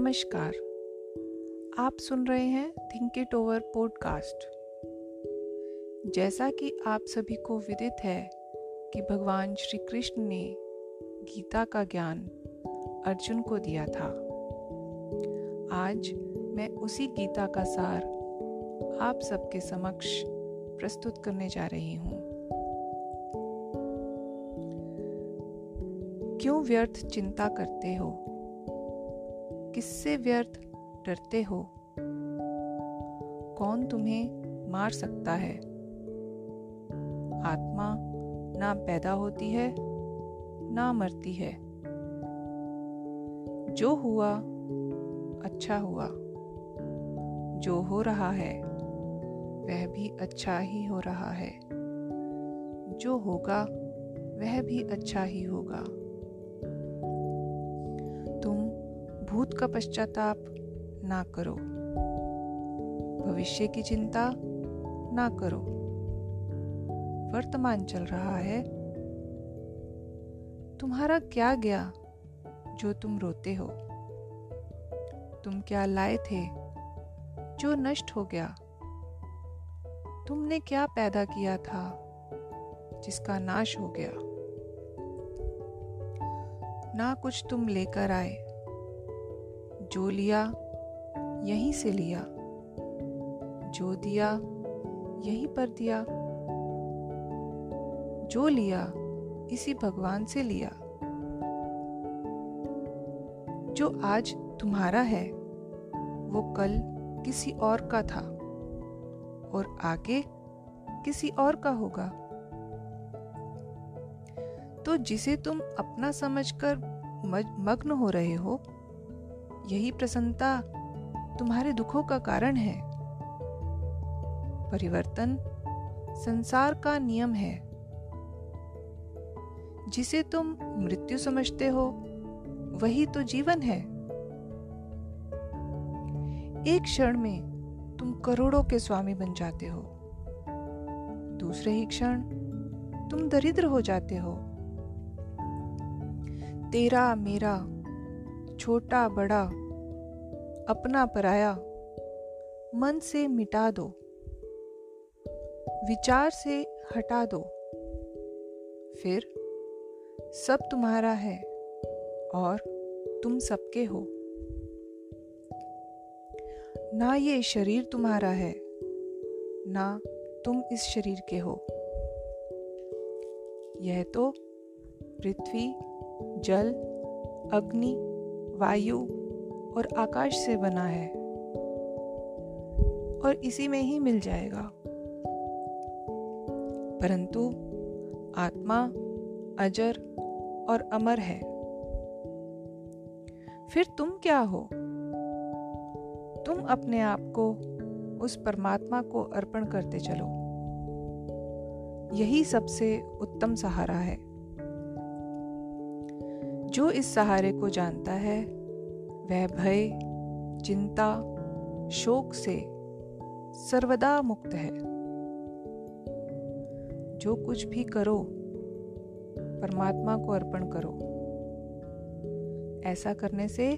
नमस्कार। आप सुन रहे हैं थिंक इट ओवर पॉडकास्ट जैसा कि आप सभी को विदित है कि भगवान श्री कृष्ण ने गीता का ज्ञान अर्जुन को दिया था। आज मैं उसी गीता का सार आप सबके समक्ष प्रस्तुत करने जा रही हूँ। क्यों व्यर्थ चिंता करते हो? किससे व्यर्थ डरते हो? कौन तुम्हें मार सकता है? आत्मा ना पैदा होती है, ना मरती है। जो हुआ अच्छा हुआ। जो हो रहा है, वह भी अच्छा ही हो रहा है। जो होगा, वह भी अच्छा ही होगा। भूत का पश्चाताप ना करो। भविष्य की चिंता ना करो। वर्तमान चल रहा है। तुम्हारा क्या गया जो तुम रोते हो? तुम क्या लाए थे जो नष्ट हो गया? तुमने क्या पैदा किया था जिसका नाश हो गया? ना कुछ तुम लेकर आए। जो लिया, यहीं से लिया। जो दिया, यहीं पर दिया। जो लिया, इसी भगवान से लिया। जो आज तुम्हारा है, वो कल किसी और का था, और आगे किसी और का होगा। तो जिसे तुम अपना समझकर मग्न हो रहे हो यही प्रसन्नता तुम्हारे दुखों का कारण है। परिवर्तन संसार का नियम है। जिसे तुम मृत्यु समझते हो, वही तो जीवन है। एक क्षण में तुम करोड़ों के स्वामी बन जाते हो। दूसरे ही क्षण तुम दरिद्र हो जाते हो। तेरा मेरा छोटा बड़ा अपना पराया। मन से मिटा दो। विचार से हटा दो। फिर, सब तुम्हारा है और तुम सबके हो। ना ये शरीर तुम्हारा है, ना तुम इस शरीर के हो। यह तो पृथ्वी, जल, अग्नि, वायु और आकाश से बना है। और इसी में ही मिल जाएगा। परंतु आत्मा, अजर और अमर है। फिर तुम क्या हो? तुम अपने आप को, उस परमात्मा को अर्पण करते चलो। यही सबसे उत्तम सहारा है। जो इस सहारे को जानता है वह भय, चिंता, शोक से सर्वदा मुक्त है। जो कुछ भी करो, परमात्मा को अर्पण करो। ऐसा करने से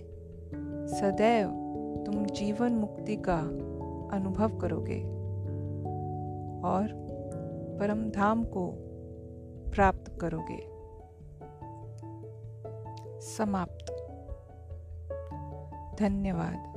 सदैव तुम जीवन मुक्ति का अनुभव करोगे और परम धाम को प्राप्त करोगे। समाप्त। धन्यवाद।